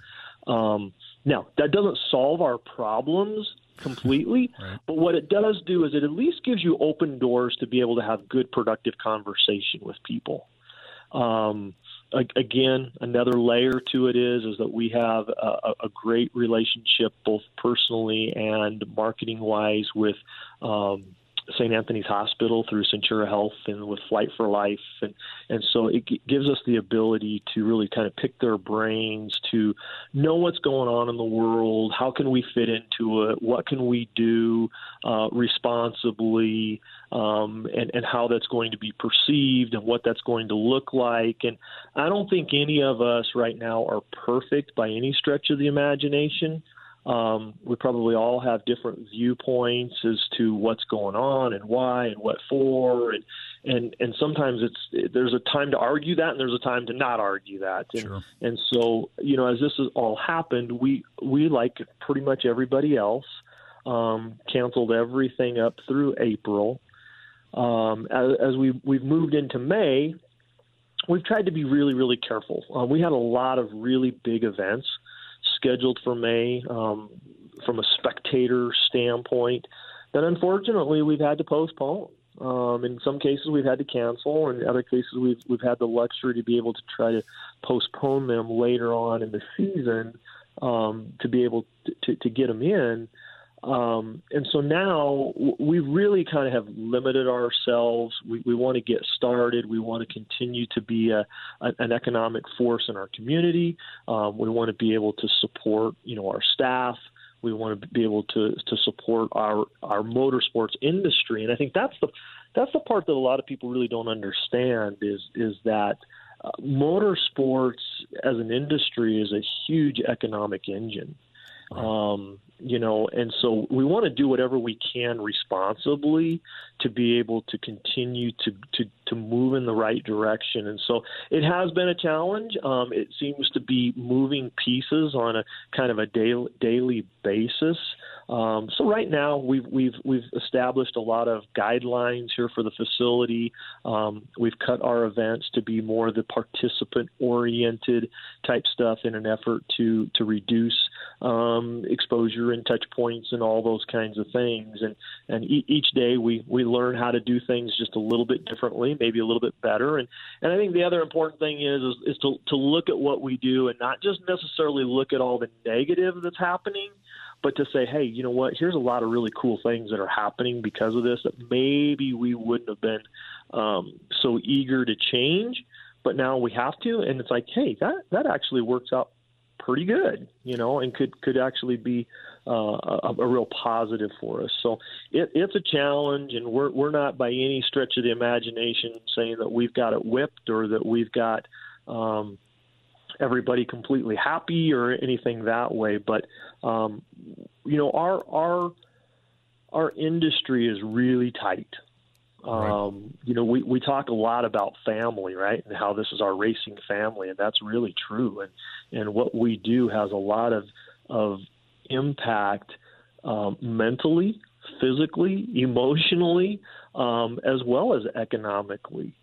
Um, now, that doesn't solve our problems completely, right. but what it does do is it at least gives you open doors to be able to have good, productive conversation with people. Um, again, another layer to it is is that we have a, a great relationship, both personally and marketing wise, with um, St. Anthony's Hospital through Centura Health and with Flight for Life, and and so it g- gives us the ability to really kind of pick their brains to know what's going on in the world, how can we fit into it, what can we do uh, responsibly, um, and and how that's going to be perceived and what that's going to look like. And I don't think any of us right now are perfect by any stretch of the imagination. Um, we probably all have different viewpoints as to what's going on and why and what for, and and and sometimes it's there's a time to argue that and there's a time to not argue that. And, sure. and so you know, as this has all happened, we we like pretty much everybody else um, canceled everything up through April. Um, as, as we we've moved into May, we've tried to be really really careful. Um, we had a lot of really big events scheduled for May um, from a spectator standpoint that unfortunately we've had to postpone. Um, in some cases, we've had to cancel, and in other cases, we've we've had the luxury to be able to try to postpone them later on in the season um, to be able to, to, to get them in. Um, and so now we really kind of have limited ourselves. We, we want to get started. We want to continue to be a, a, an economic force in our community. Um, we want to be able to support, you know, our staff. We want to be able to to support our our motorsports industry. And I think that's the that's the part that a lot of people really don't understand is is that. Uh, motorsports as an industry is a huge economic engine. Um, you know, and so we want to do whatever we can responsibly to be able to continue to, to, to move in the right direction. And so it has been a challenge. Um, it seems to be moving pieces on a kind of a daily, daily basis. Um, so right now we've we've we've established a lot of guidelines here for the facility. Um, we've cut our events to be more the participant oriented type stuff in an effort to to reduce um, exposure and touch points and all those kinds of things. And and e- each day we we learn how to do things just a little bit differently, maybe a little bit better. And and I think the other important thing is is, is to to look at what we do and not just necessarily look at all the negative that's happening but to say, hey, you know what? Here's a lot of really cool things that are happening because of this that maybe we wouldn't have been um, so eager to change, but now we have to. And it's like, hey, that that actually works out pretty good, you know, and could could actually be uh, a, a real positive for us. So it, it's a challenge, and we're we're not by any stretch of the imagination saying that we've got it whipped or that we've got. Um, everybody completely happy or anything that way. But um, you know, our our our industry is really tight. Um, you know, we, we talk a lot about family, right, and how this is our racing family, and that's really true. And and what we do has a lot of of impact um, mentally, physically, emotionally, um, as well as economically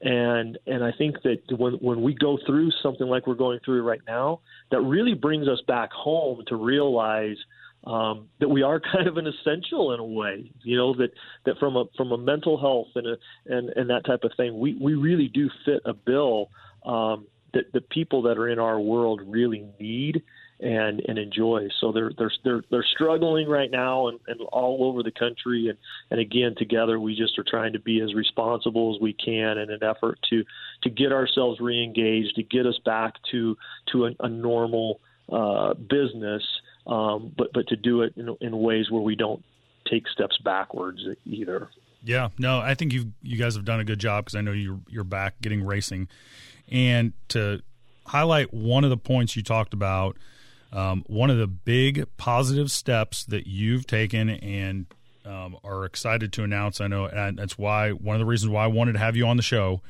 and and I think that when when we go through something like we're going through right now, that really brings us back home to realize um, that we are kind of an essential in a way. You know that that from a from a mental health and a, and and that type of thing, we we really do fit a bill um, that the people that are in our world really need and and enjoy. So they're they're they're they're struggling right now and, and all over the country and and again together we just are trying to be as responsible as we can in an effort to to get ourselves reengaged to get us back to to a, a normal uh, business, um, but but to do it in, in ways where we don't take steps backwards either. Yeah, no, I think you you guys have done a good job because I know you're you're back getting racing And to highlight one of the points you talked about, um, one of the big positive steps that you've taken and um, are excited to announce. I know and that's why one of the reasons why I wanted to have you on the show.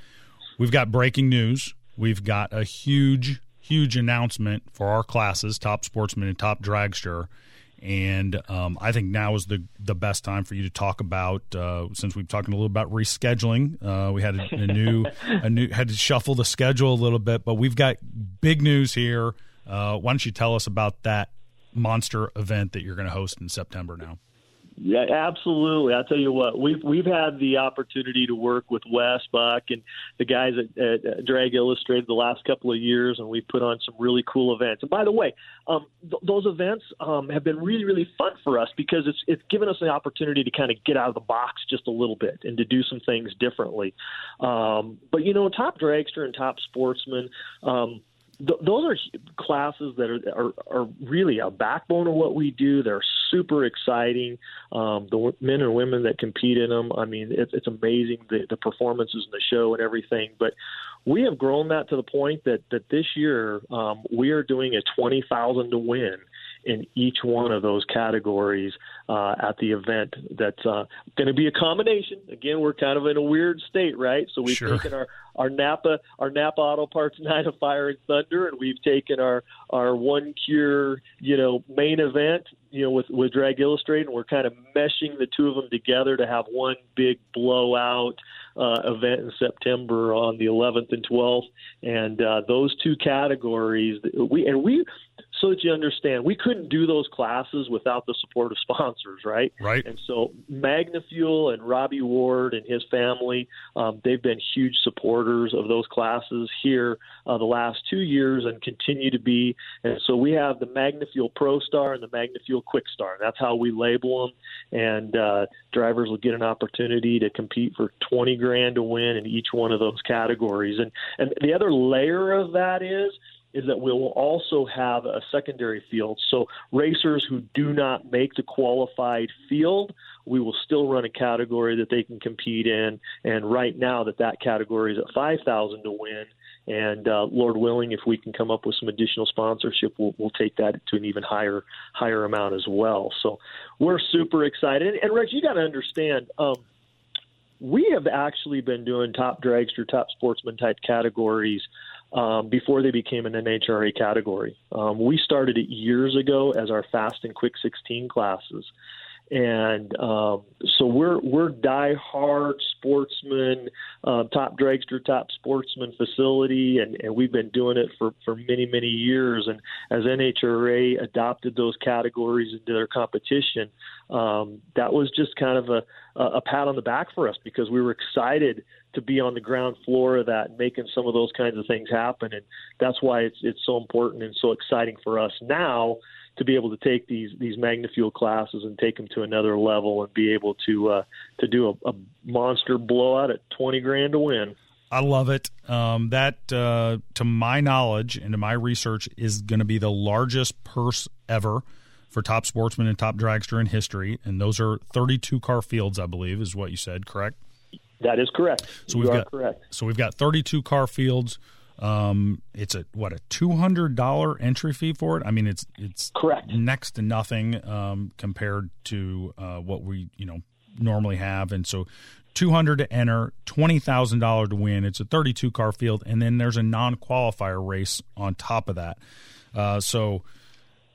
We've got breaking news. We've got a huge, huge announcement for our classes, top sportsman and top dragster. And um, I think now is the the best time for you to talk about uh, since we've talking a little about rescheduling. Uh, we had a, a new a new had to shuffle the schedule a little bit, but we've got big news here. Uh, why don't you tell us about that monster event that you're going to host in September now? Yeah, absolutely. I'll tell you what, we've we've had the opportunity to work with Wes Buff and the guys at, at Drag Illustrated the last couple of years, and we've put on some really cool events. And by the way, um, th- those events um, have been really really fun for us because it's it's given us the opportunity to kind of get out of the box just a little bit and to do some things differently. Um, but you know, top dragster and top sportsman. Um, th- those are classes that are, are, are really a backbone of what we do. They're super exciting. Um, the men and women that compete in them, I mean, it, it's amazing the, the performances in the show and everything. But we have grown that to the point that that this year um, we are doing a twenty thousand to win in each one of those categories uh, at the event. That's uh, going to be a combination. Again, we're kind of in a weird state, right? So we've sure. taken our our Napa our Napa Auto Parts Night of Fire and Thunder, and we've taken our our One Cure you know main event you know with with Drag Illustrated, and we're kind of meshing the two of them together to have one big blowout uh, event in September on the 11th and 12th, and uh, those two categories we and we so that you understand, we couldn't do those classes without the support of sponsors, right? Right. And so MagnaFuel and Robbie Ward and his family, um, they've been huge supporters of those classes here uh, the last two years and continue to be. And so we have the MagnaFuel Pro Star and the MagnaFuel Quick Star. That's how we label them. And uh, drivers will get an opportunity to compete for 20 grand to win in each one of those categories. And and the other layer of that is is that we will also have a secondary field. So racers who do not make the qualified field, we will still run a category that they can compete in. And right now, that that category is at five thousand to win. And uh, Lord willing, if we can come up with some additional sponsorship, we'll, we'll take that to an even higher higher amount as well. So we're super excited. And, and Rex, you got to understand. Um, we have actually been doing top dragster, top sportsman type categories um, before they became an NHRA category. Um, we started it years ago as our fast and quick 16 classes. And um, so we're we're die-hard sportsmen, uh, top dragster, top sportsman facility, and, and we've been doing it for, for many many years. And as NHRA adopted those categories into their competition, um, that was just kind of a, a pat on the back for us because we were excited to be on the ground floor of that, making some of those kinds of things happen, and that's why it's it's so important and so exciting for us now to be able to take these these MagnaFuel classes and take them to another level and be able to uh, to do a, a monster blowout at twenty grand to win. I love it. Um, that, uh, to my knowledge and to my research, is going to be the largest purse ever for top sportsman and top dragster in history. And those are 32 car fields, I believe, is what you said, correct? That is correct. So we've got correct. So we've got 32 car fields. Um, it's a what a two hundred dollar entry fee for it. I mean, it's it's correct next to nothing um, compared to uh, what we you know normally have, and so two hundred to enter, twenty thousand dollars to win. It's a thirty two car field, and then there's a non qualifier race on top of that. Uh, so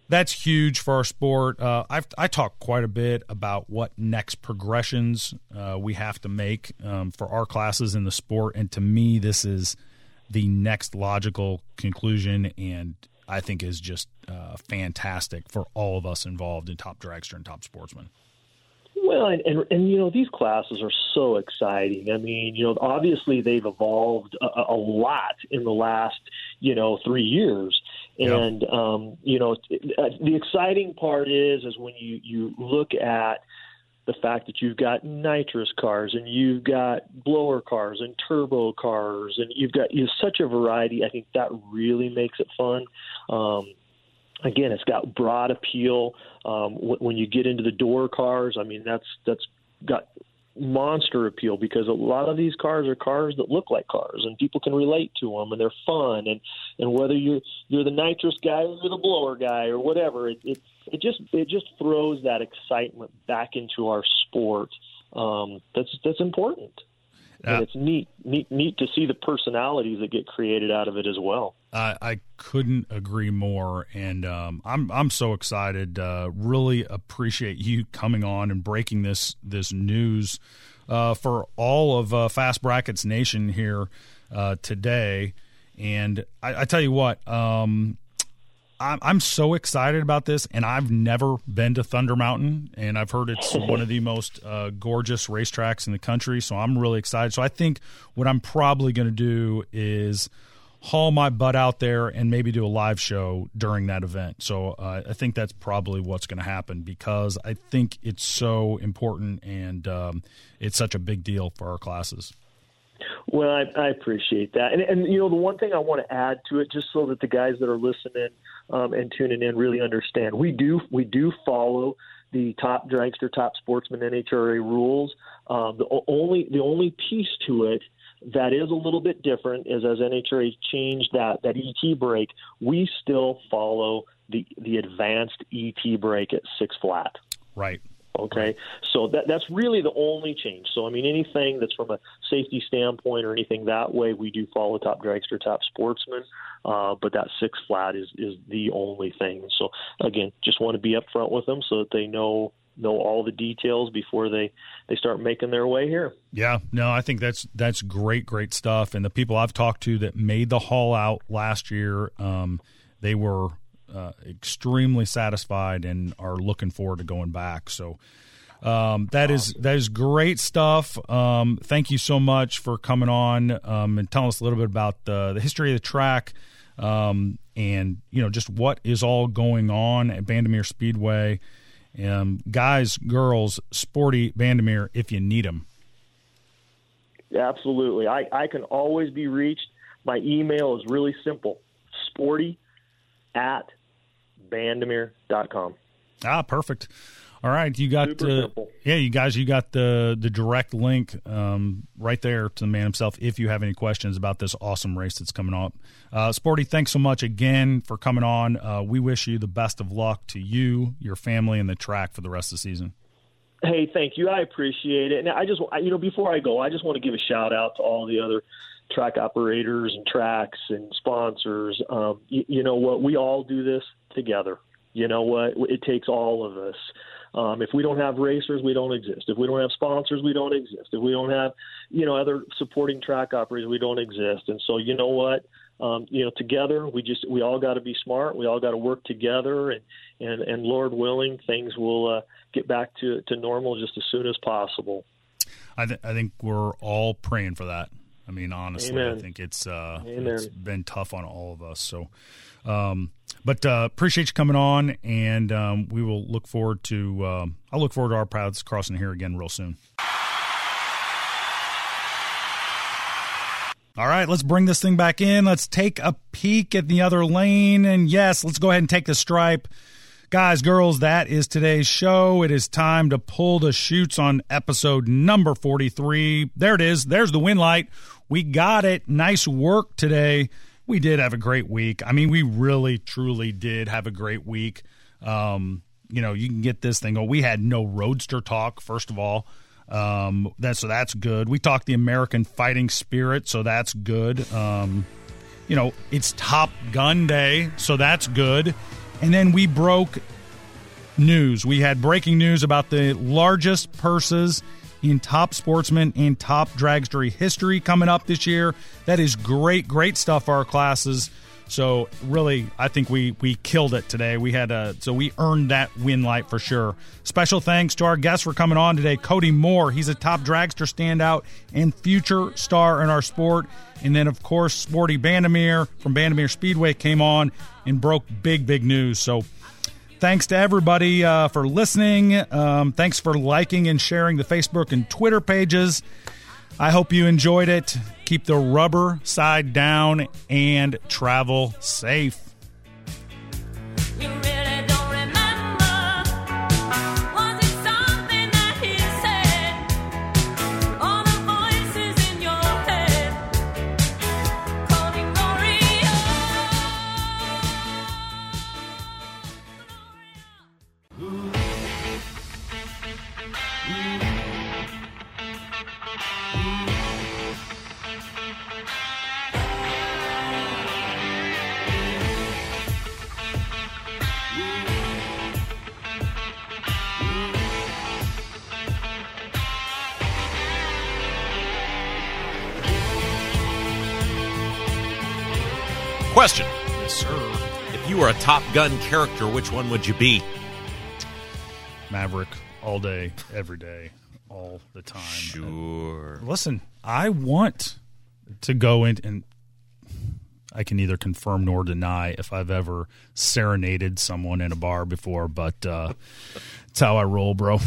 that's huge for our sport. Uh, I've I talk quite a bit about what next progressions uh, we have to make um, for our classes in the sport, and to me, this is the next logical conclusion, and I think is just uh, fantastic for all of us involved in top dragster and top sportsman. Well, and, and, and you know these classes are so exciting. I mean, you know, obviously they've evolved a, a lot in the last you know three years, and um, you know the exciting part is is when you you look at the fact that you've got nitrous cars and you've got blower cars and turbo cars and you've got you have such a variety. I think that really makes it fun. Um, again, it's got broad appeal. Um, when you get into the door cars, I mean that's that's got monster appeal because a lot of these cars are cars that look like cars and people can relate to them and they're fun and and whether you're you're the nitrous guy or you're the blower guy or whatever it it, it just it just throws that excitement back into our sport um, that's that's important yeah. and it's neat, neat, neat to see the personalities that get created out of it as well. I, I couldn't agree more, and um, I'm I'm so excited. Uh, really appreciate you coming on and breaking this this news uh, for all of uh, Fast Brackets Nation here uh, today. And I, I, tell you what, um, I'm, I'm so excited about this, and I've never been to Thunder Mountain, and I've heard it's one of the most uh, gorgeous racetracks in the country. So I'm really excited. So I think what I'm probably going to do is haul my butt out there and maybe do a live show during that event. So uh, I think that's probably what's going to happen because I think it's so important and um, it's such a big deal for our classes. Well, I, I appreciate that, and, and you know the one thing I want to add to it, just so that the guys that are listening um, and tuning in really understand, we do we do follow the top dragster, top sportsman NHRA rules. Um, the only the only piece to it that is a little bit different is as NHRA changed that that ET break, we still follow the the advanced ET break at six flat. Right. Okay, so that that's really the only change. So I mean, anything that's from a safety standpoint or anything that way, we do follow top dragster, top sportsman. Uh, but that six flat is is the only thing. So again, just want to be upfront with them so that they know know all the details before they they start making their way here. Yeah, no, I think that's that's great, great stuff. And the people I've talked to that made the haul out last year, um, they were uh, extremely satisfied and are looking forward to going back. So um, that is that is great stuff. Um, thank you so much for coming on um, and telling us a little bit about the, the history of the track um, and you know just what is all going on at Bandimere Speedway. Um, guys, girls, sporty Bandimere if you need them. Absolutely, I, I can always be reached. My email is really simple: sporty at bandimere.com. Ah, perfect. All right, you got uh, yeah, you guys, you got the the direct link um, right there to the man himself. If you have any questions about this awesome race that's coming up, uh, Sporty, thanks so much again for coming on. Uh, we wish you the best of luck to you, your family, and the track for the rest of the season. Hey, thank you. I appreciate it. And I just, you know, before I go, I just want to give a shout out to all the other track operators and tracks and sponsors. Um, you, you know what? We all do this together. You know what? It takes all of us. Um, if we don't have racers, we don't exist. If we don't have sponsors, we don't exist. If we don't have, you know, other supporting track operators, we don't exist. And so, you know what? Um, you know, together we just we all got to be smart. We all got to work together, and and and Lord willing, things will uh, get back to to normal just as soon as possible. I, th- I think we're all praying for that. I mean, honestly, Amen. I think it's uh, it's been tough on all of us. So, um, but uh, appreciate you coming on, and um, we will look forward to. Uh, I'll look forward to our paths crossing here again real soon. All right, let's bring this thing back in. Let's take a peek at the other lane, and yes, let's go ahead and take the stripe. Guys, girls, that is today's show. It is time to pull the shoots on episode number 43. There it is. There's the win light. We got it. Nice work today. We did have a great week. I mean, we really, truly did have a great week. Um, you know, you can get this thing. Oh, we had no roadster talk, first of all. Um, that, so that's good. We talked the American fighting spirit, so that's good. Um, you know, it's Top Gun Day, so that's good. And then we broke news. We had breaking news about the largest purses in top sportsman and top dragstery history coming up this year. That is great, great stuff for our classes. So really, I think we we killed it today. We had a so we earned that win light for sure. Special thanks to our guests for coming on today, Cody Moore. He's a top dragster standout and future star in our sport. And then of course, Sporty Bandimere from Bandimere Speedway came on and broke big big news. So thanks to everybody uh, for listening. Um, thanks for liking and sharing the Facebook and Twitter pages. I hope you enjoyed it. Keep the rubber side down and travel safe. Question. Yes, sir. If you were a Top Gun character, which one would you be? Maverick all day, every day, all the time. Sure. Listen, I want to go in and I can neither confirm nor deny if I've ever serenaded someone in a bar before, but uh, it's how I roll, bro.